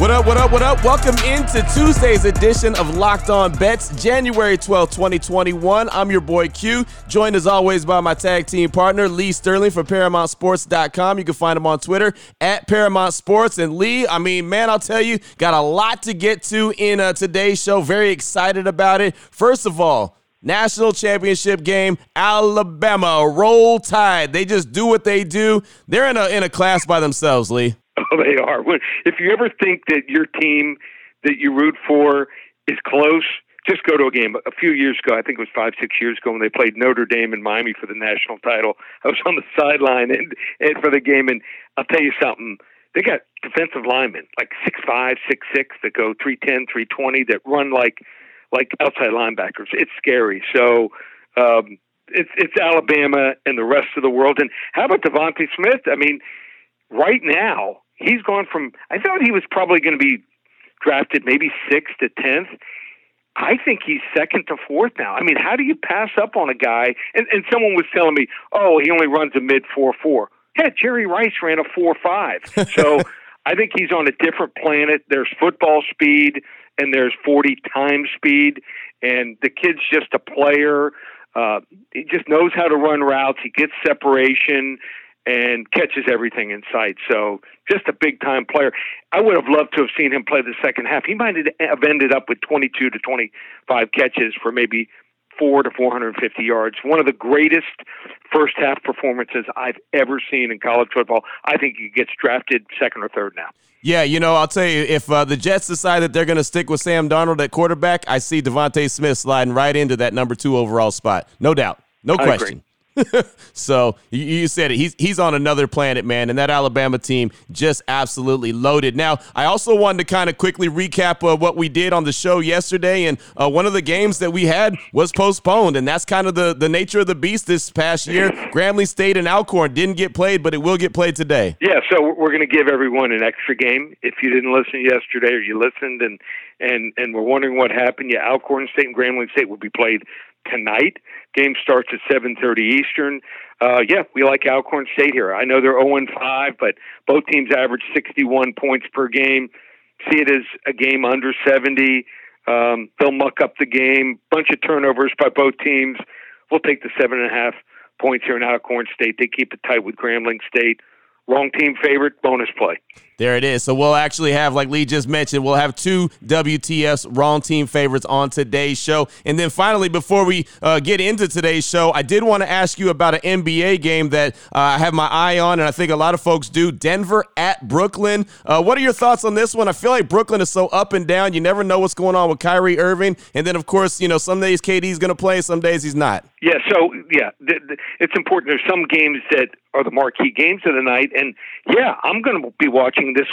What up, what up, what up? Welcome into Tuesday's edition of Locked On Bets, January 12, 2021. I'm your boy Q, joined as always by my tag team partner, Lee Sterling from ParamountSports.com. You can find him on Twitter at Paramount Sports. And Lee, I mean, man, I'll tell you, got a lot to get to in uh, today's show. Very excited about it. First of all, National championship game, Alabama, roll tide. They just do what they do. They're in a in a class by themselves, Lee. Oh, they are. If you ever think that your team that you root for is close, just go to a game. A few years ago, I think it was five, six years ago, when they played Notre Dame in Miami for the national title. I was on the sideline and, and for the game, and I'll tell you something. They got defensive linemen like six five, six six that go three ten, three twenty that run like like outside linebackers. It's scary. So um, it's it's Alabama and the rest of the world. And how about DeVonta Smith? I mean, right now he's gone from I thought he was probably going to be drafted maybe sixth to tenth. I think he's second to fourth now. I mean, how do you pass up on a guy? And, and someone was telling me, oh, he only runs a mid four four. Yeah, Jerry Rice ran a four five. So I think he's on a different planet. There's football speed and there's 40 time speed, and the kid's just a player. Uh, he just knows how to run routes. He gets separation and catches everything in sight. So just a big time player. I would have loved to have seen him play the second half. He might have ended up with 22 to 25 catches for maybe four to 450 yards. One of the greatest first half performances I've ever seen in college football. I think he gets drafted second or third now. Yeah, you know, I'll tell you, if uh, the Jets decide that they're going to stick with Sam Darnold at quarterback, I see DeVonta Smith sliding right into that number two overall spot. No doubt. No question. so you, said it. He's he's on another planet, man. And that Alabama team just absolutely loaded. Now, I also wanted to kind of quickly recap uh, what we did on the show yesterday, and uh, one of the games that we had was postponed, and that's kind of the the nature of the beast this past year. Grambling State and Alcorn didn't get played, but it will get played today. Yeah, so we're going to give everyone an extra game. If you didn't listen yesterday, or you listened and and and we're wondering what happened, yeah, Alcorn State and Grambling State will be played tonight. Game starts at 7:30 Eastern. Uh, yeah, we like Alcorn State here. I know they're 0 5, but both teams average 61 points per game. See it as a game under 70. Um, they'll muck up the game. Bunch of turnovers by both teams. We'll take the seven and a half points here in Alcorn State. They keep it tight with Grambling State. Wrong team favorite, bonus play. There it is. So we'll actually have, like Lee just mentioned, we'll have two WTFs wrong team favorites on today's show. And then finally, before we uh, get into today's show, I did want to ask you about an NBA game that uh, I have my eye on, and I think a lot of folks do. Denver at Brooklyn. Uh, what are your thoughts on this one? I feel like Brooklyn is so up and down. You never know what's going on with Kyrie Irving. And then, of course, you know, some days KD's going to play, some days he's not. Yeah, so, yeah, th- th- it's important. There's some games that are the marquee games of the night. And, yeah, I'm going to be watching this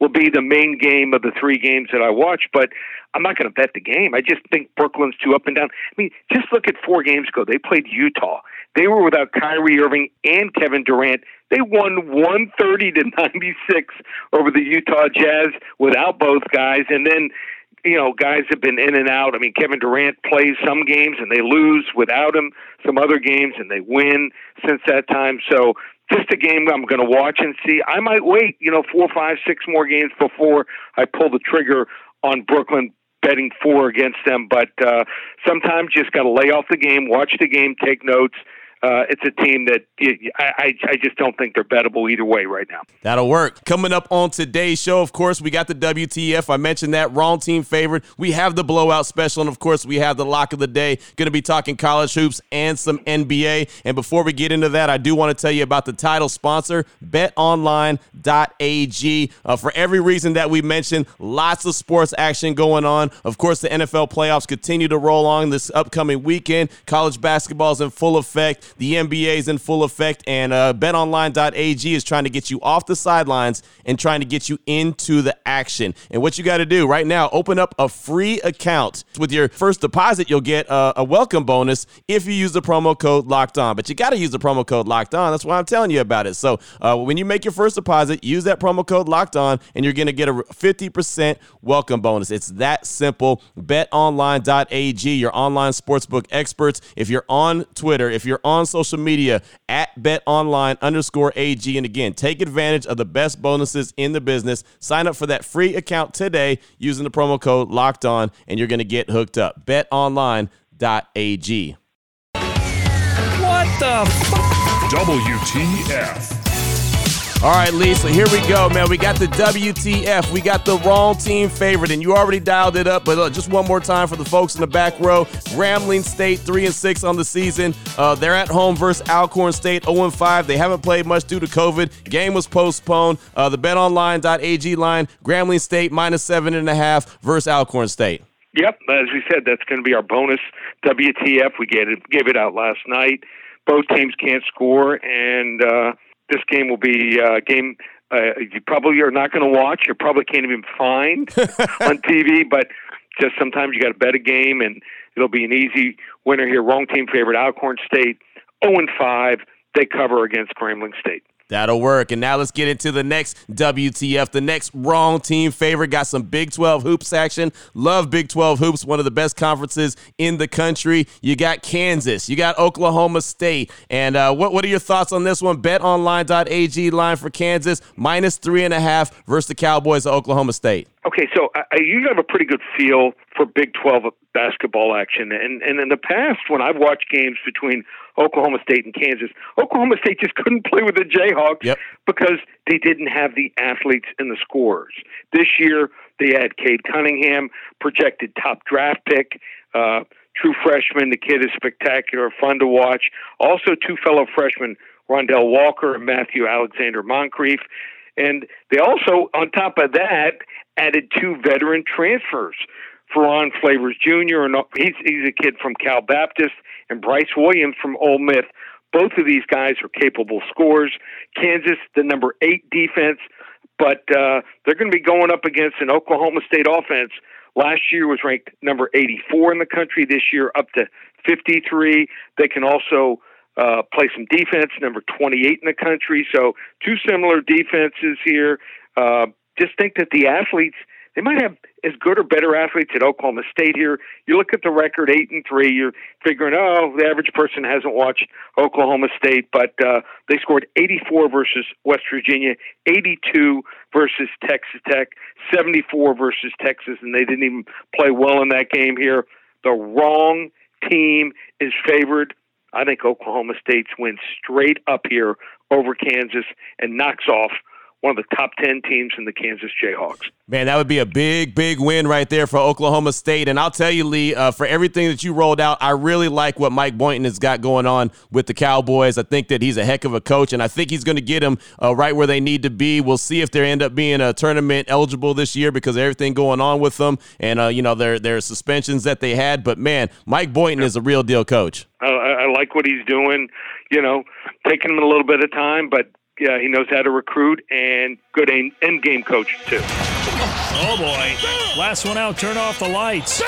will be the main game of the three games that I watch, but I'm not going to bet the game. I just think Brooklyn's too up and down. I mean, just look at four games ago. They played Utah. They were without Kyrie Irving and Kevin Durant. They won 130 to 96 over the Utah Jazz without both guys. And then, you know, guys have been in and out. I mean, Kevin Durant plays some games and they lose without him, some other games and they win since that time. So just a game I'm going to watch and see. I might wait, you know, four, five, six more games before I pull the trigger on Brooklyn betting four against them. But uh, sometimes you just got to lay off the game, watch the game, take notes, uh, it's a team that I, I just don't think they're bettable either way right now. That'll work. Coming up on today's show, of course, we got the WTF. I mentioned that wrong team favorite. We have the blowout special, and of course, we have the lock of the day. Going to be talking college hoops and some NBA. And before we get into that, I do want to tell you about the title sponsor, BetOnline.ag. Uh, for every reason that we mentioned, lots of sports action going on. Of course, the NFL playoffs continue to roll on this upcoming weekend. College basketball is in full effect. The NBA is in full effect, and uh, betonline.ag is trying to get you off the sidelines and trying to get you into the action. And what you got to do right now, open up a free account. With your first deposit, you'll get a, a welcome bonus if you use the promo code locked on. But you got to use the promo code locked on. That's why I'm telling you about it. So uh, when you make your first deposit, use that promo code locked on, and you're going to get a 50% welcome bonus. It's that simple. BetOnline.ag, your online sportsbook experts. If you're on Twitter, if you're on social media, at BetOnline underscore AG. And again, take advantage of the best bonuses in the business. Sign up for that free account today using the promo code locked on, and you're going to get hooked up. BetOnline.ag. What the f- WTF. All right, Lisa, here we go, man. We got the WTF. We got the wrong team favorite, and you already dialed it up, but uh, just one more time for the folks in the back row. Grambling State, 3 and 6 on the season. Uh, they're at home versus Alcorn State, 0 and 5. They haven't played much due to COVID. Game was postponed. Uh, the betonline.ag line, Grambling State minus 7.5 versus Alcorn State. Yep, as we said, that's going to be our bonus WTF. We gave it, gave it out last night. Both teams can't score, and uh, this game will be a game uh, you probably are not going to watch. You probably can't even find on TV, but just sometimes you got to bet a game, and it'll be an easy winner here. Wrong team favorite, Alcorn State, 0 and 5. They cover against Grambling State. That'll work. And now let's get into the next WTF, the next wrong team favorite. Got some Big 12 hoops action. Love Big 12 hoops, one of the best conferences in the country. You got Kansas, you got Oklahoma State. And uh, what, what are your thoughts on this one? BetOnline.ag line for Kansas, minus three and a half versus the Cowboys of Oklahoma State. Okay, so I, I usually have a pretty good feel for Big 12 basketball action. And, and in the past, when I've watched games between Oklahoma State and Kansas, Oklahoma State just couldn't play with the Jayhawks yep. because they didn't have the athletes and the scorers. This year, they had Cade Cunningham, projected top draft pick. Uh, true freshman. The kid is spectacular, fun to watch. Also, two fellow freshmen, Rondel Walker and Matthew Alexander Moncrieffe. And they also, on top of that, added two veteran transfers. Ferron Flavors Jr. and he's he's a kid from Cal Baptist, and Bryce Williams from Ole Miss. Both of these guys are capable scorers. Kansas, the number eight defense, but uh, they're going to be going up against an Oklahoma State offense. Last year was ranked number 84 in the country. This year up to 53. They can also uh, play some defense, number 28 in the country. So two similar defenses here. Uh, just think that the athletes they might have as good or better athletes at Oklahoma State here. You look at the record, eight and three. You're figuring, oh, the average person hasn't watched Oklahoma State, but uh, they scored 84 versus West Virginia, 82 versus Texas Tech, 74 versus Texas, and they didn't even play well in that game here. The wrong team is favored. I think Oklahoma State's wins straight up here over Kansas and knocks off one of the top 10 teams in the Kansas Jayhawks. Man, that would be a big, big win right there for Oklahoma State. And I'll tell you, Lee, uh, for everything that you rolled out, I really like what Mike Boynton has got going on with the Cowboys. I think that he's a heck of a coach, and I think he's going to get them uh, right where they need to be. We'll see if they end up being a tournament eligible this year because of everything going on with them and, uh, you know, their, their suspensions that they had. But, man, Mike Boynton is a real deal coach. I, I like what he's doing, you know, taking him a little bit of time, but yeah, he knows how to recruit and good end game coach too. Oh boy! Last one out. Turn off the lights.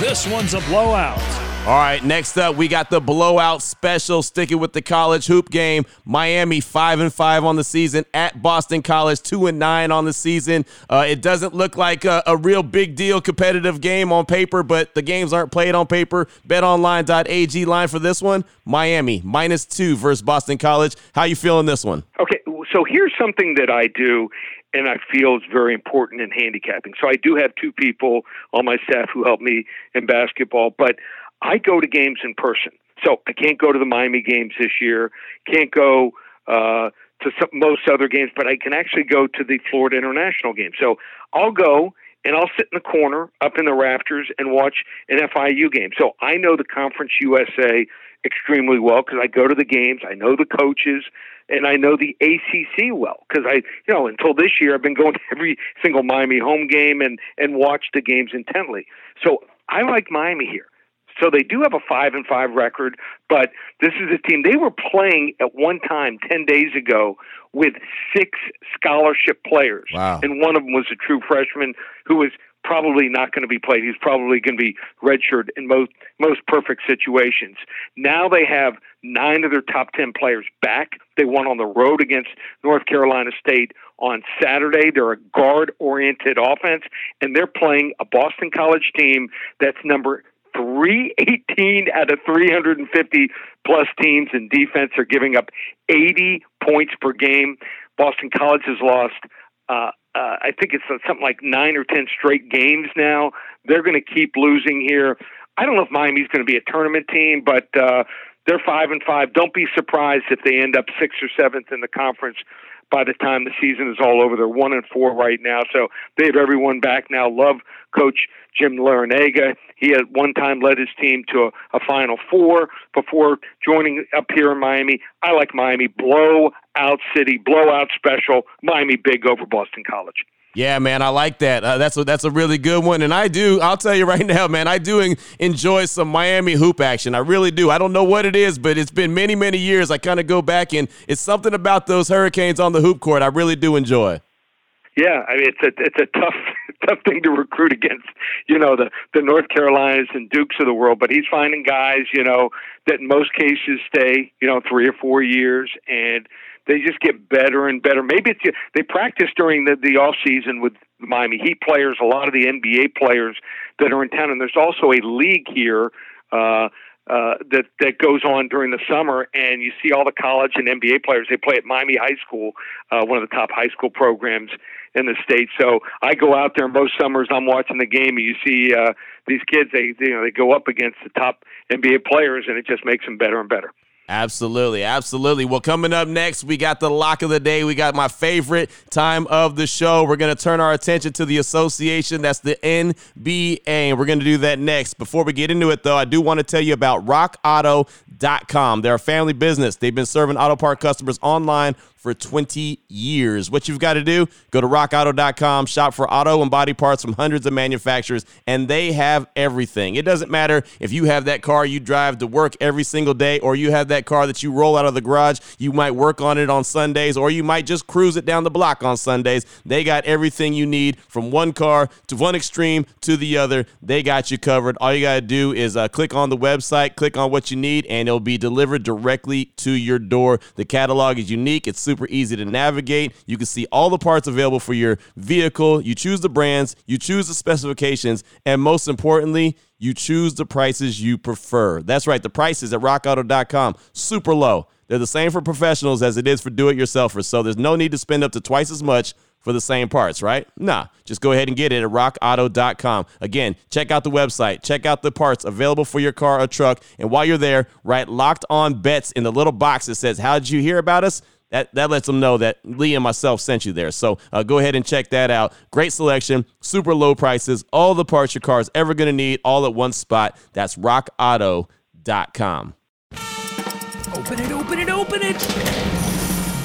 This one's a blowout. All right, next up we got the blowout special. Sticking with the college hoop game, Miami five and five on the season at Boston College, two and nine on the season. Uh, it doesn't look like a, a, real big deal competitive game on paper, but the games aren't played on paper. BetOnline.ag line for this one: Miami minus two versus Boston College. How you feeling this one? Okay, so here's something that I do, and I feel is very important in handicapping. So I do have two people on my staff who help me in basketball, but I go to games in person. So I can't go to the Miami games this year. Can't go uh, to some, most other games, but I can actually go to the Florida International game. So I'll go and I'll sit in the corner up in the rafters and watch an FIU game. So I know the Conference USA extremely well because I go to the games. I know the coaches and I know the ACC well because I, you know, until this year I've been going to every single Miami home game and and watch the games intently. So I like Miami here. So they do have a five and five record, but this is a team they were playing at one time ten days ago with six scholarship players, wow. and one of them was a true freshman who was probably not going to be played. He's probably going to be redshirted in most most perfect situations. Now they have nine of their top ten players back. They won on the road against North Carolina State on Saturday. They're a guard oriented offense, and they're playing a Boston College team that's number 318 out of 350 plus teams in defense are giving up 80 points per game. Boston College has lost uh, uh, I think it's something like nine or ten straight games now. They're going to keep losing here. I don't know if Miami's going to be a tournament team, but uh, they're five and five. Don't be surprised if they end up sixth or seventh in the conference by the time the season is all over. They're one and four right now, so they have everyone back now. Love Coach Jim Larrañaga. He had one time led his team to a, a Final Four before joining up here in Miami. I like Miami. Blowout city, blowout special. Miami big over Boston College. Yeah, man, I like that. Uh, that's a, that's a really good one, and I do. I'll tell you right now, man, I do enjoy some Miami hoop action. I really do. I don't know what it is, but it's been many, many years. I kind of go back, and it's something about those Hurricanes on the hoop court. I really do enjoy. Yeah, I mean it's a it's a tough tough thing to recruit against, you know, the the North Carolinas and Dukes of the world. But he's finding guys, you know, that in most cases stay, you know, three or four years, and they just get better and better. Maybe it's they practice during the the off season with Miami Heat players, a lot of the NBA players that are in town, and there's also a league here. Uh, uh, that that goes on during the summer, and you see all the college and NBA players. They play at Miami High School, uh, one of the top high school programs in the state. So I go out there most summers. I'm watching the game, and you see uh, these kids. They you know they go up against the top NBA players, and it just makes them better and better. Absolutely, absolutely. Well, coming up next, we got the lock of the day. We got my favorite time of the show. We're going to turn our attention to the association. That's the NBA. And we're going to do that next. Before we get into it, though, I do want to tell you about rockauto.com. They're a family business. They've been serving auto part customers online for 20 years. What you've got to do, go to rockauto.com, shop for auto and body parts from hundreds of manufacturers, and they have everything. It doesn't matter if you have that car you drive to work every single day, or you have that car that you roll out of the garage. You might work on it on Sundays, or you might just cruise it down the block on Sundays. They got everything you need from one car to one extreme to the other. They got you covered. All you got to do is uh, click on the website, click on what you need, and it'll be delivered directly to your door. The catalog is unique. It's super easy to navigate. You can see all the parts available for your vehicle. You choose the brands, you choose the specifications, and most importantly, you choose the prices you prefer. That's right, the prices at rockauto.com super low. They're the same for professionals as it is for do-it-yourselfers. So there's no need to spend up to twice as much for the same parts, right? Nah, just go ahead and get it at rockauto.com. Again, check out the website, check out the parts available for your car or truck, and while you're there, write locked on bets in the little box that says, How did you hear about us? That that lets them know that Lee and myself sent you there. So uh, go ahead and check that out. Great selection, super low prices, all the parts your car is ever going to need, all at one spot. That's rockauto.com. Open it, open it, open it.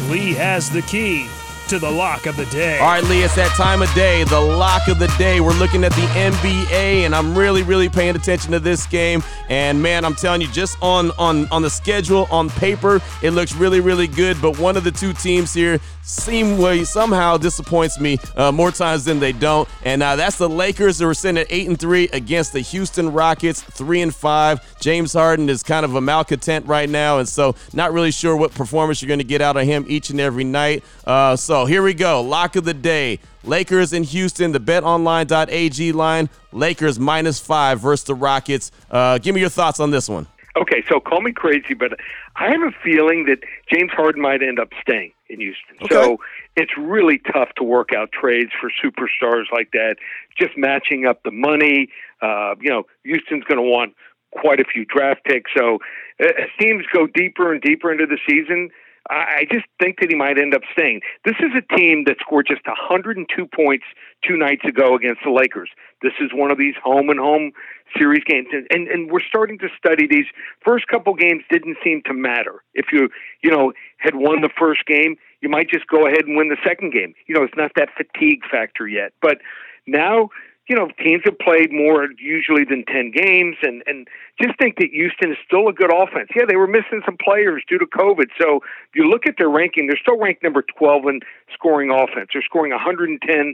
Lee has the key to the lock of the day. All right, Lee, it's that time of day, the lock of the day. We're looking at the NBA, and I'm really, really paying attention to this game. And man, I'm telling you, just on on on the schedule, on paper, it looks really, really good. But one of the two teams here seemingly somehow disappoints me uh, more times than they don't, and uh, that's the Lakers. They were sitting at eight and three against the Houston Rockets, three and five. James Harden is kind of a malcontent right now, and so not really sure what performance you're going to get out of him each and every night. Uh, so here we go, lock of the day. Lakers in Houston, the betonline.ag line. Lakers minus five versus the Rockets. Uh, give me your thoughts on this one. Okay, so call me crazy, but I have a feeling that James Harden might end up staying in Houston. Okay. So it's really tough to work out trades for superstars like that. Just matching up the money. Uh, you know, Houston's going to want quite a few draft picks. So uh, as teams go deeper and deeper into the season, I just think that he might end up staying. This is a team that scored just 102 points two nights ago against the Lakers. This is one of these home and home series games, and and, and we're starting to study these. First couple games didn't seem to matter. If you you know had won the first game, you might just go ahead and win the second game. You know, it's not that fatigue factor yet, but now you know, teams have played more usually than 10 games and, and just think that Houston is still a good offense. Yeah, they were missing some players due to COVID. So if you look at their ranking, they're still ranked number 12 in scoring offense. They're scoring 110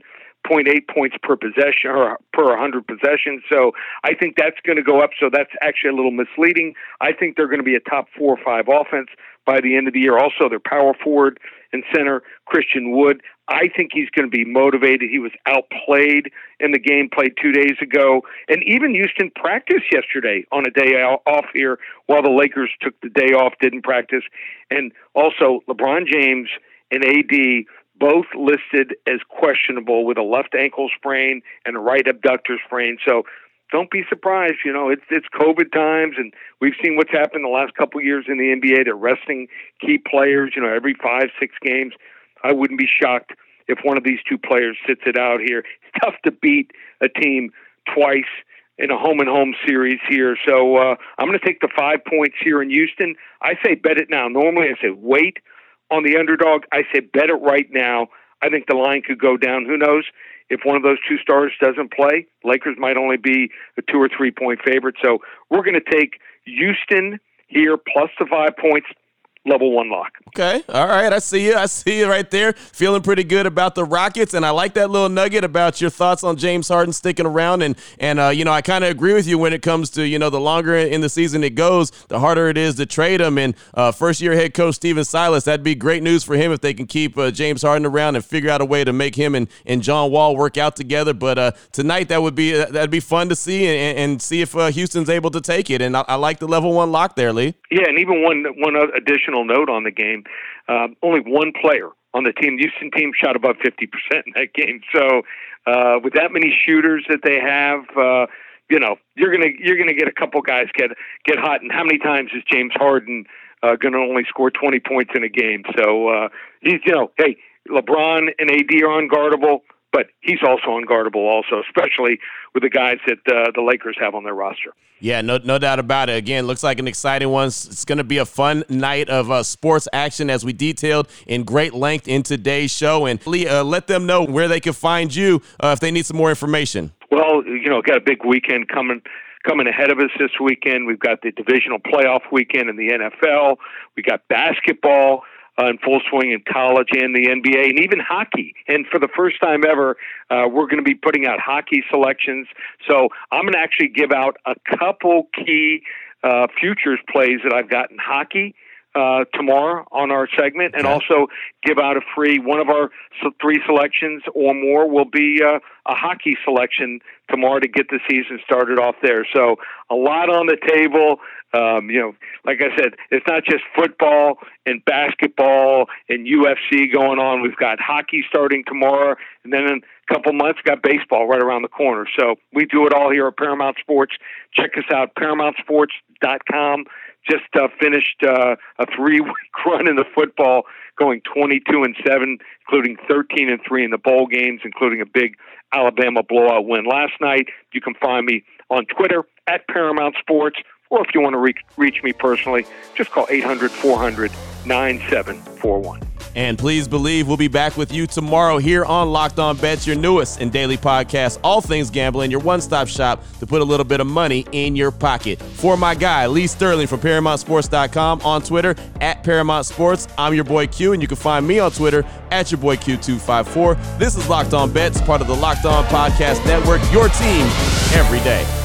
0.8 points per possession or per 100 possessions. So I think that's going to go up. So that's actually a little misleading. I think they're going to be a top four or five offense by the end of the year. Also, their power forward and center, Christian Wood. I think he's going to be motivated. He was outplayed in the game played two days ago. And even Houston practiced yesterday on a day off here while the Lakers took the day off, didn't practice. And also, LeBron James and AD both listed as questionable with a left ankle sprain and a right abductor sprain. So don't be surprised. You know, it's it's COVID times, and we've seen what's happened the last couple of years in the NBA. They're resting key players. You know, every five six games. I wouldn't be shocked if one of these two players sits it out here. It's tough to beat a team twice in a home and home series here. So uh, I'm going to take the five points here in Houston. I say bet it now. Normally I say wait on the underdog. I say bet it right now. I think the line could go down. Who knows? If one of those two stars doesn't play, Lakers might only be a two or three point favorite. So we're going to take Houston here plus the five points level one lock. Okay. All right. I see you. I see you right there. Feeling pretty good about the Rockets. And I like that little nugget about your thoughts on James Harden sticking around. And, and uh, you know, I kind of agree with you when it comes to, you know, the longer in the season it goes, the harder it is to trade him. And uh, first year head coach Stephen Silas, that'd be great news for him if they can keep uh, James Harden around and figure out a way to make him and, and John Wall work out together. But uh, tonight, that would be uh, that'd be fun to see and, and see if uh, Houston's able to take it. And I, I like the level one lock there, Lee. Yeah. And even one, one additional note on the game um, only one player on the team, the Houston team, shot above 50% in that game. So, uh, with that many shooters that they have, uh, you know, you're gonna you're gonna get a couple guys get get hot. And how many times is James Harden uh, to only score 20 points in a game? So uh, he's you know, hey, LeBron and AD are unguardable but he's also unguardable, also, especially with the guys that uh, the Lakers have on their roster. Yeah, no, no doubt about it. Again, looks like an exciting one. It's going to be a fun night of uh, sports action as we detailed in great length in today's show. And Lee, uh, let them know where they can find you uh, if they need some more information. Well, you know, got a big weekend coming coming ahead of us this weekend. We've got the divisional playoff weekend in the NFL. We got basketball uh, in full swing in college and the NBA and even hockey. And for the first time ever, uh, we're going to be putting out hockey selections. So I'm going to actually give out a couple key uh, futures plays that I've got in hockey uh, tomorrow on our segment, and also give out a free one of our three selections or more will be uh, a hockey selection tomorrow to get the season started off there. So a lot on the table. Um, you know, like I said, it's not just football and basketball and UFC going on. We've got hockey starting tomorrow, and then in a couple months, got baseball right around the corner. So we do it all here at Paramount Sports. Check us out, ParamountSports.com just uh, finished uh, a three-week run in the football, going 22 and seven, including 13 and three in the bowl games, including a big Alabama blowout win last night. You can find me on Twitter at Paramount Sports, or if you want to reach, reach me personally, just call 800 400 9741. And please believe we'll be back with you tomorrow here on Locked On Bets, your newest and daily podcast, all things gambling, your one stop shop to put a little bit of money in your pocket. For my guy, Lee Sterling from ParamountSports.com on Twitter at Paramount Sports. I'm your boy Q, and you can find me on Twitter at your boy Q254. This is Locked On Bets, part of the Locked On Podcast Network, your team every day.